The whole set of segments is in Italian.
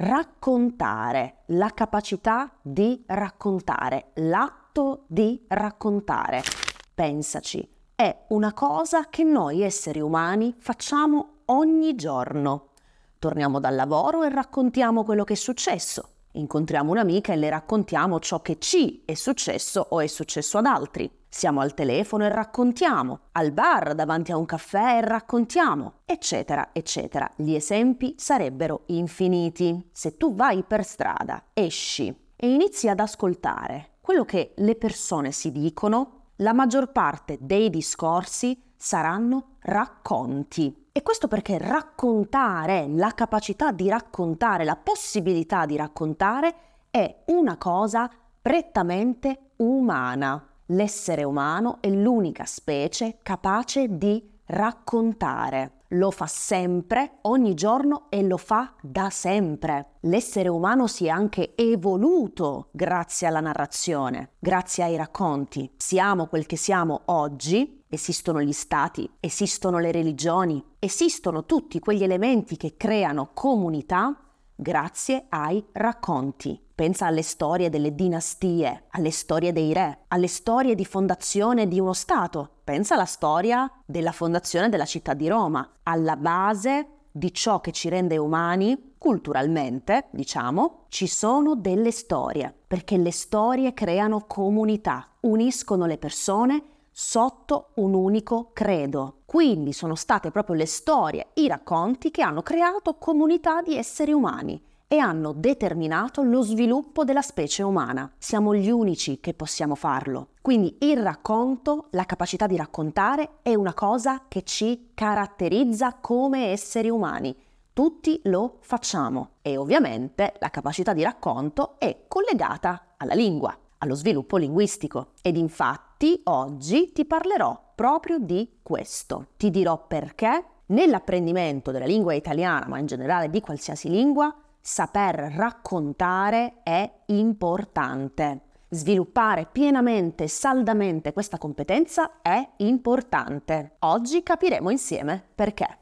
raccontare, la capacità di raccontare, l'atto di raccontare. Pensaci, è una cosa che noi esseri umani facciamo ogni giorno. Torniamo dal lavoro e raccontiamo quello che è successo. Incontriamo un'amica e le raccontiamo ciò che ci è successo o è successo ad altri. Siamo al telefono e raccontiamo, al bar davanti a un caffè e raccontiamo, eccetera, eccetera. Gli esempi sarebbero infiniti. Se tu vai per strada, esci e inizi ad ascoltare quello che le persone si dicono, la maggior parte dei discorsi saranno racconti. E questo perché raccontare, la capacità di raccontare, la possibilità di raccontare è una cosa prettamente umana. L'essere umano è l'unica specie capace di raccontare. Lo fa sempre, ogni giorno e lo fa da sempre. L'essere umano si è anche evoluto grazie alla narrazione, grazie ai racconti. Siamo quel che siamo oggi, esistono gli stati, esistono le religioni, esistono tutti quegli elementi che creano comunità grazie ai racconti. Pensa alle storie delle dinastie, alle storie dei re, alle storie di fondazione di uno Stato. Pensa alla storia della fondazione della città di Roma, alla base di ciò che ci rende umani, culturalmente, diciamo, ci sono delle storie, perché le storie creano comunità, uniscono le persone sotto un unico credo. Quindi sono state proprio le storie, i racconti che hanno creato comunità di esseri umani e hanno determinato lo sviluppo della specie umana. Siamo gli unici che possiamo farlo. Quindi il racconto, la capacità di raccontare è una cosa che ci caratterizza come esseri umani. Tutti lo facciamo e ovviamente la capacità di racconto è collegata alla lingua, allo sviluppo linguistico. Ed infatti oggi ti parlerò proprio di questo. Ti dirò perché nell'apprendimento della lingua italiana, ma in generale di qualsiasi lingua, saper raccontare è importante. Sviluppare pienamente e saldamente questa competenza è importante. Oggi capiremo insieme perché.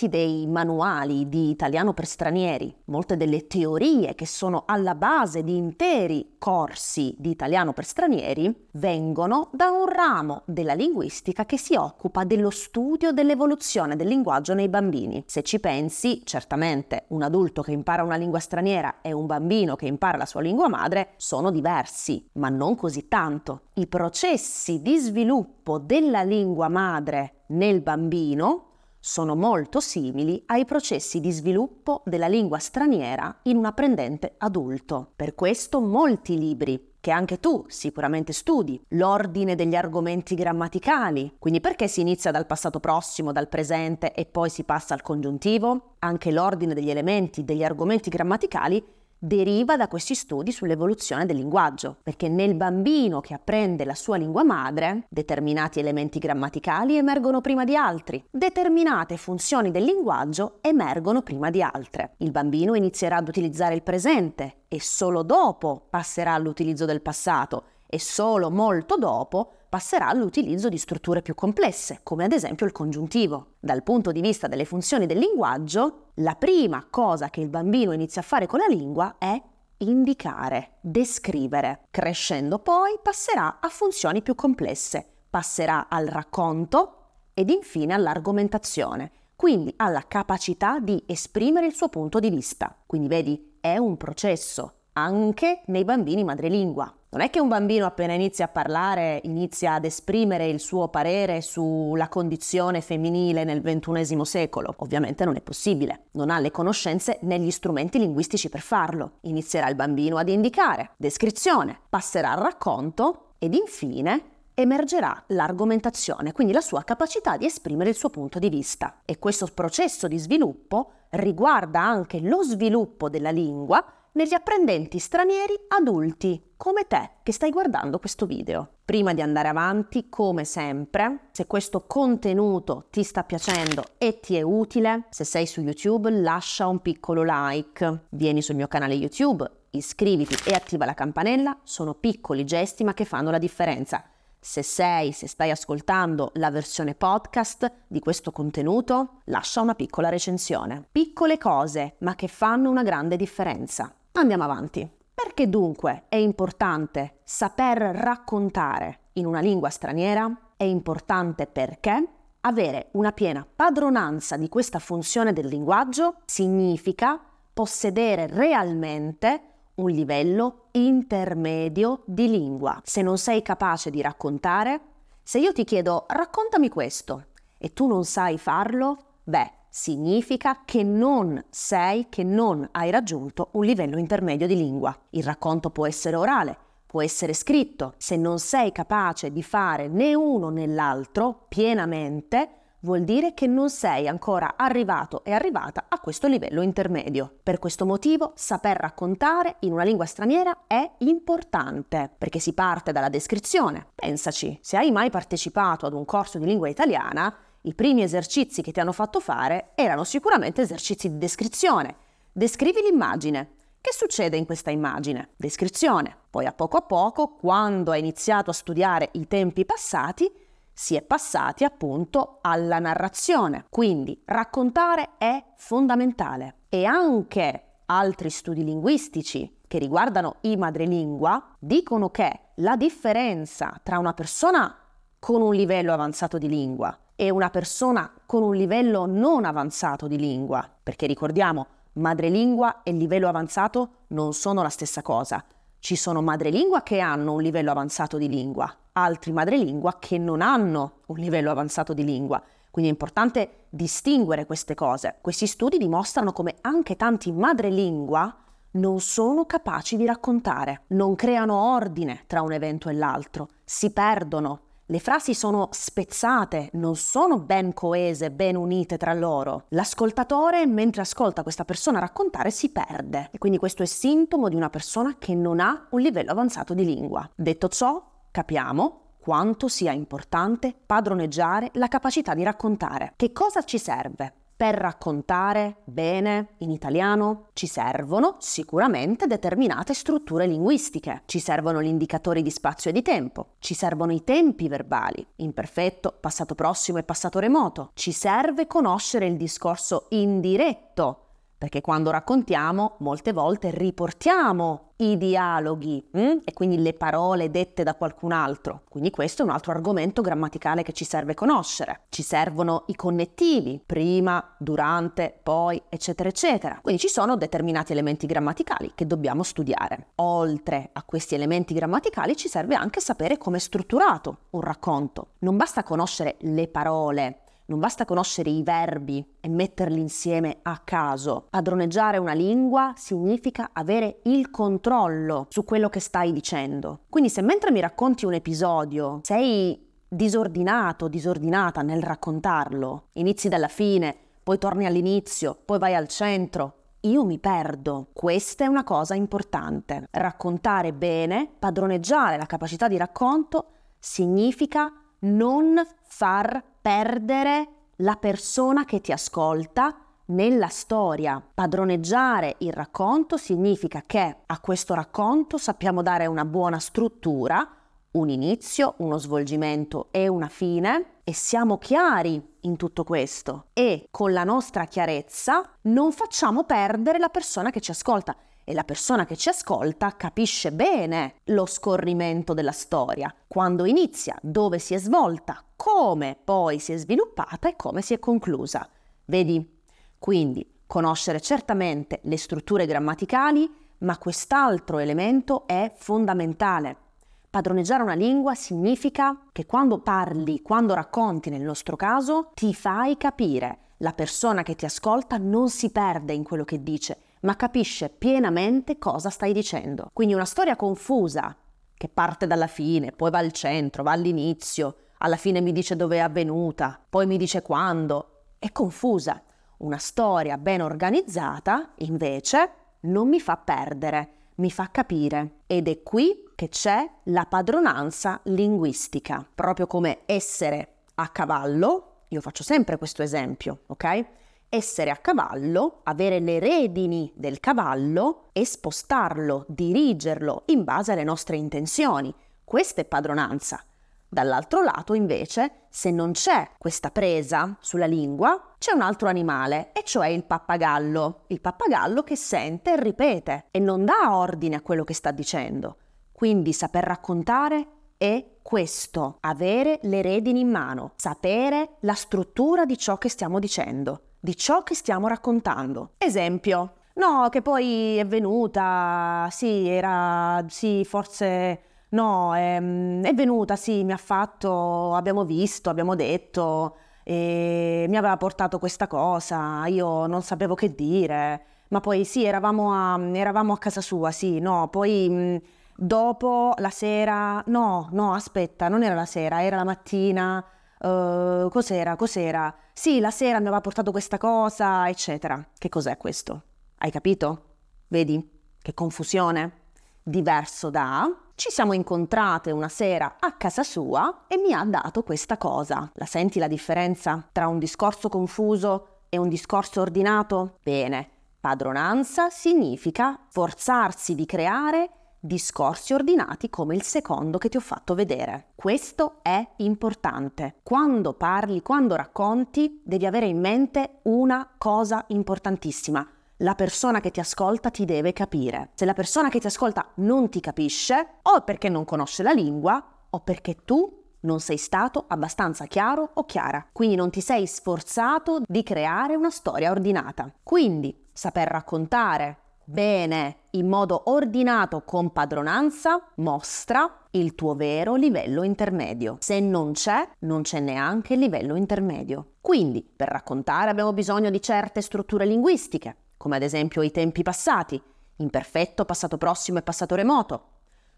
Molti dei manuali di italiano per stranieri, molte delle teorie che sono alla base di interi corsi di italiano per stranieri vengono da un ramo della linguistica che si occupa dello studio dell'evoluzione del linguaggio nei bambini. Se ci pensi, certamente un adulto che impara una lingua straniera e un bambino che impara la sua lingua madre sono diversi, ma non così tanto. I processi di sviluppo della lingua madre nel bambino sono molto simili ai processi di sviluppo della lingua straniera in un apprendente adulto. Per questo molti libri, che anche tu sicuramente studi, l'ordine degli argomenti grammaticali, quindi perché si inizia dal passato prossimo, dal presente e poi si passa al congiuntivo, anche l'ordine degli elementi degli argomenti grammaticali deriva da questi studi sull'evoluzione del linguaggio, perché nel bambino che apprende la sua lingua madre, determinati elementi grammaticali emergono prima di altri, determinate funzioni del linguaggio emergono prima di altre. Il bambino inizierà ad utilizzare il presente e solo dopo passerà all'utilizzo del passato e solo molto dopo passerà all'utilizzo di strutture più complesse, come ad esempio il congiuntivo. Dal punto di vista delle funzioni del linguaggio, la prima cosa che il bambino inizia a fare con la lingua è indicare, descrivere. Crescendo poi passerà a funzioni più complesse, passerà al racconto ed infine all'argomentazione, quindi alla capacità di esprimere il suo punto di vista. Quindi vedi, è un processo anche nei bambini madrelingua. Non è che un bambino appena inizia a parlare inizia ad esprimere il suo parere sulla condizione femminile nel XXI secolo. Ovviamente non è possibile. Non ha le conoscenze né gli strumenti linguistici per farlo. Inizierà il bambino ad indicare, descrizione, passerà al racconto ed infine emergerà l'argomentazione, quindi la sua capacità di esprimere il suo punto di vista. E questo processo di sviluppo riguarda anche lo sviluppo della lingua negli apprendenti stranieri adulti, come te che stai guardando questo video. Prima di andare avanti, come sempre, se questo contenuto ti sta piacendo e ti è utile, se sei su YouTube lascia un piccolo like, vieni sul mio canale YouTube iscriviti e attiva la campanella sono piccoli gesti ma che fanno la differenza. Se sei, se stai ascoltando la versione podcast di questo contenuto, lascia una piccola recensione. Piccole cose, ma che fanno una grande differenza. Andiamo avanti. Perché dunque è importante saper raccontare in una lingua straniera? È importante perché avere una piena padronanza di questa funzione del linguaggio significa possedere realmente un livello intermedio di lingua. Se non sei capace di raccontare, se io ti chiedo raccontami questo e tu non sai farlo, beh, significa che non sei, che non hai raggiunto un livello intermedio di lingua. Il racconto può essere orale, può essere scritto. Se non sei capace di fare né uno né l'altro pienamente, vuol dire che non sei ancora arrivato e arrivata a questo livello intermedio. Per questo motivo saper raccontare in una lingua straniera è importante, perché si parte dalla descrizione. Pensaci, se hai mai partecipato ad un corso di lingua italiana, i primi esercizi che ti hanno fatto fare erano sicuramente esercizi di descrizione. Descrivi l'immagine. Che succede in questa immagine? Descrizione. Poi a poco a poco, quando hai iniziato a studiare i tempi passati, si è passati appunto alla narrazione. Quindi raccontare è fondamentale e anche altri studi linguistici che riguardano i madrelingua dicono che la differenza tra una persona con un livello avanzato di lingua e una persona con un livello non avanzato di lingua, perché ricordiamo, madrelingua e livello avanzato non sono la stessa cosa. Ci sono madrelingua che hanno un livello avanzato di lingua, altri madrelingua che non hanno un livello avanzato di lingua. Quindi è importante distinguere queste cose. Questi studi dimostrano come anche tanti madrelingua non sono capaci di raccontare, non creano ordine tra un evento e l'altro, si perdono. Le frasi sono spezzate, non sono ben coese, ben unite tra loro. L'ascoltatore, mentre ascolta questa persona raccontare, si perde. E quindi questo è sintomo di una persona che non ha un livello avanzato di lingua. Detto ciò, capiamo quanto sia importante padroneggiare la capacità di raccontare. Che cosa ci serve? Per raccontare bene in italiano ci servono sicuramente determinate strutture linguistiche, ci servono gli indicatori di spazio e di tempo, ci servono i tempi verbali, imperfetto, passato prossimo e passato remoto, ci serve conoscere il discorso indiretto perché quando raccontiamo molte volte riportiamo i dialoghi hm? e quindi le parole dette da qualcun altro. Quindi questo è un altro argomento grammaticale che ci serve conoscere. Ci servono i connettivi, prima, durante, poi, eccetera, eccetera. Quindi ci sono determinati elementi grammaticali che dobbiamo studiare. Oltre a questi elementi grammaticali ci serve anche sapere come è strutturato un racconto. Non basta conoscere le parole, non basta conoscere i verbi e metterli insieme a caso. Padroneggiare una lingua significa avere il controllo su quello che stai dicendo. Quindi se mentre mi racconti un episodio sei disordinato, disordinata nel raccontarlo, inizi dalla fine, poi torni all'inizio, poi vai al centro, io mi perdo. Questa è una cosa importante. Raccontare bene, padroneggiare la capacità di racconto, significa non far perdere la persona che ti ascolta nella storia. Padroneggiare il racconto significa che a questo racconto sappiamo dare una buona struttura, un inizio, uno svolgimento e una fine e siamo chiari in tutto questo e con la nostra chiarezza non facciamo perdere la persona che ci ascolta e la persona che ci ascolta capisce bene lo scorrimento della storia, quando inizia, dove si è svolta, come poi si è sviluppata e come si è conclusa. Vedi? Quindi conoscere certamente le strutture grammaticali, ma quest'altro elemento è fondamentale. Padroneggiare una lingua significa che quando parli, quando racconti nel nostro caso, ti fai capire. La persona che ti ascolta non si perde in quello che dice, ma capisce pienamente cosa stai dicendo. Quindi una storia confusa, che parte dalla fine, poi va al centro, va all'inizio, alla fine mi dice dove è avvenuta, poi mi dice quando, è confusa. Una storia ben organizzata, invece, non mi fa perdere, mi fa capire. Ed è qui che c'è la padronanza linguistica, proprio come essere a cavallo, io faccio sempre questo esempio, ok? Essere a cavallo, avere le redini del cavallo e spostarlo, dirigerlo in base alle nostre intenzioni. Questa è padronanza. Dall'altro lato, invece, se non c'è questa presa sulla lingua, c'è un altro animale, e cioè il pappagallo. Il pappagallo che sente e ripete e non dà ordine a quello che sta dicendo. Quindi saper raccontare è questo, avere le redini in mano, sapere la struttura di ciò che stiamo dicendo, di ciò che stiamo raccontando. Esempio, no, che poi è venuta, sì, era, sì, forse No, è, ehm, è venuta, sì, mi ha fatto, abbiamo visto, abbiamo detto, mi aveva portato questa cosa, io non sapevo che dire, ma poi sì, eravamo a, eravamo a casa sua, sì, no, poi dopo la sera, no, no, aspetta, non era la sera, era la mattina, uh, cos'era, cos'era? Sì, la sera mi aveva portato questa cosa, eccetera. Che cos'è questo? Hai capito? Vedi? Che confusione? Diverso da ci siamo incontrate una sera a casa sua e mi ha dato questa cosa. La senti la differenza tra un discorso confuso e un discorso ordinato? Bene, padronanza significa forzarsi di creare discorsi ordinati come il secondo che ti ho fatto vedere. Questo è importante. Quando parli, quando racconti, devi avere in mente una cosa importantissima la persona che ti ascolta ti deve capire. Se la persona che ti ascolta non ti capisce, o perché non conosce la lingua, o perché tu non sei stato abbastanza chiaro o chiara, quindi non ti sei sforzato di creare una storia ordinata. Quindi saper raccontare bene, in modo ordinato con padronanza, mostra il tuo vero livello intermedio. Se non c'è, non c'è neanche il livello intermedio. Quindi, per raccontare abbiamo bisogno di certe strutture linguistiche, come ad esempio i tempi passati, imperfetto, passato prossimo e passato remoto.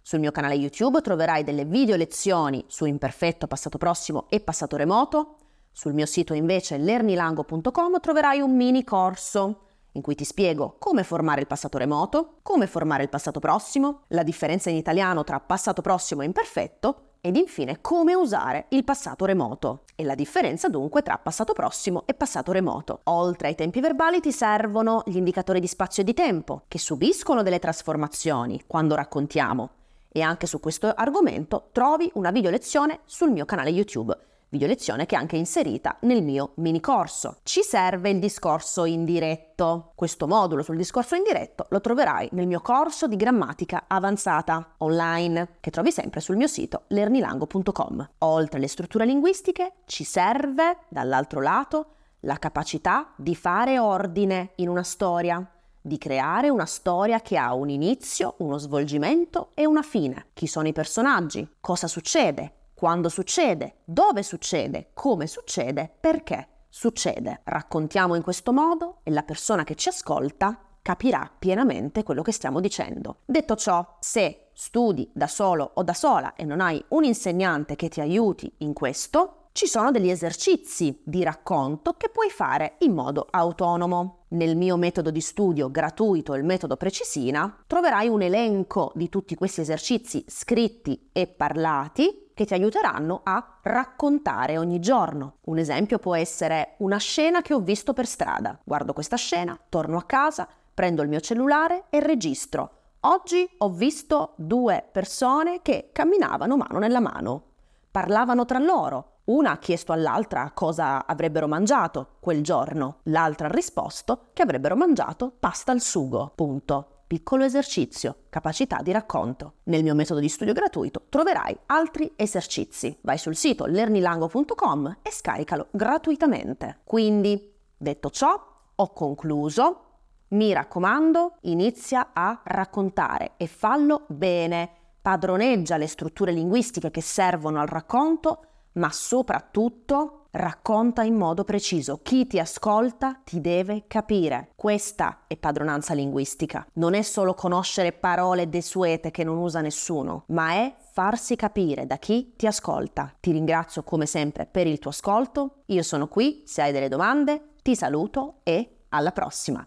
Sul mio canale YouTube troverai delle video lezioni su imperfetto, passato prossimo e passato remoto. Sul mio sito invece lernilango.com troverai un mini corso in cui ti spiego come formare il passato remoto, come formare il passato prossimo, la differenza in italiano tra passato prossimo e imperfetto ed infine come usare il passato remoto. E la differenza dunque tra passato prossimo e passato remoto. Oltre ai tempi verbali ti servono gli indicatori di spazio e di tempo che subiscono delle trasformazioni quando raccontiamo. E anche su questo argomento trovi una video lezione sul mio canale YouTube video lezione che è anche inserita nel mio mini corso. Ci serve il discorso indiretto. Questo modulo sul discorso indiretto lo troverai nel mio corso di grammatica avanzata online che trovi sempre sul mio sito lernilango.com. Oltre alle strutture linguistiche ci serve dall'altro lato la capacità di fare ordine in una storia di creare una storia che ha un inizio, uno svolgimento e una fine. Chi sono i personaggi? Cosa succede? Quando succede, dove succede, come succede, perché succede. Raccontiamo in questo modo e la persona che ci ascolta capirà pienamente quello che stiamo dicendo. Detto ciò, se studi da solo o da sola e non hai un insegnante che ti aiuti in questo, ci sono degli esercizi di racconto che puoi fare in modo autonomo. Nel mio metodo di studio gratuito, il metodo Precisina, troverai un elenco di tutti questi esercizi scritti e parlati che ti aiuteranno a raccontare ogni giorno. Un esempio può essere una scena che ho visto per strada. Guardo questa scena, torno a casa, prendo il mio cellulare e registro. Oggi ho visto due persone che camminavano mano nella mano. Parlavano tra loro. Una ha chiesto all'altra cosa avrebbero mangiato quel giorno. L'altra ha risposto che avrebbero mangiato pasta al sugo. Punto piccolo esercizio, capacità di racconto. Nel mio metodo di studio gratuito troverai altri esercizi. Vai sul sito lernilango.com e scaricalo gratuitamente. Quindi, detto ciò, ho concluso. Mi raccomando, inizia a raccontare e fallo bene. Padroneggia le strutture linguistiche che servono al racconto, ma soprattutto Racconta in modo preciso. Chi ti ascolta ti deve capire. Questa è padronanza linguistica. Non è solo conoscere parole desuete che non usa nessuno, ma è farsi capire da chi ti ascolta. Ti ringrazio come sempre per il tuo ascolto. Io sono qui, se hai delle domande, ti saluto e alla prossima.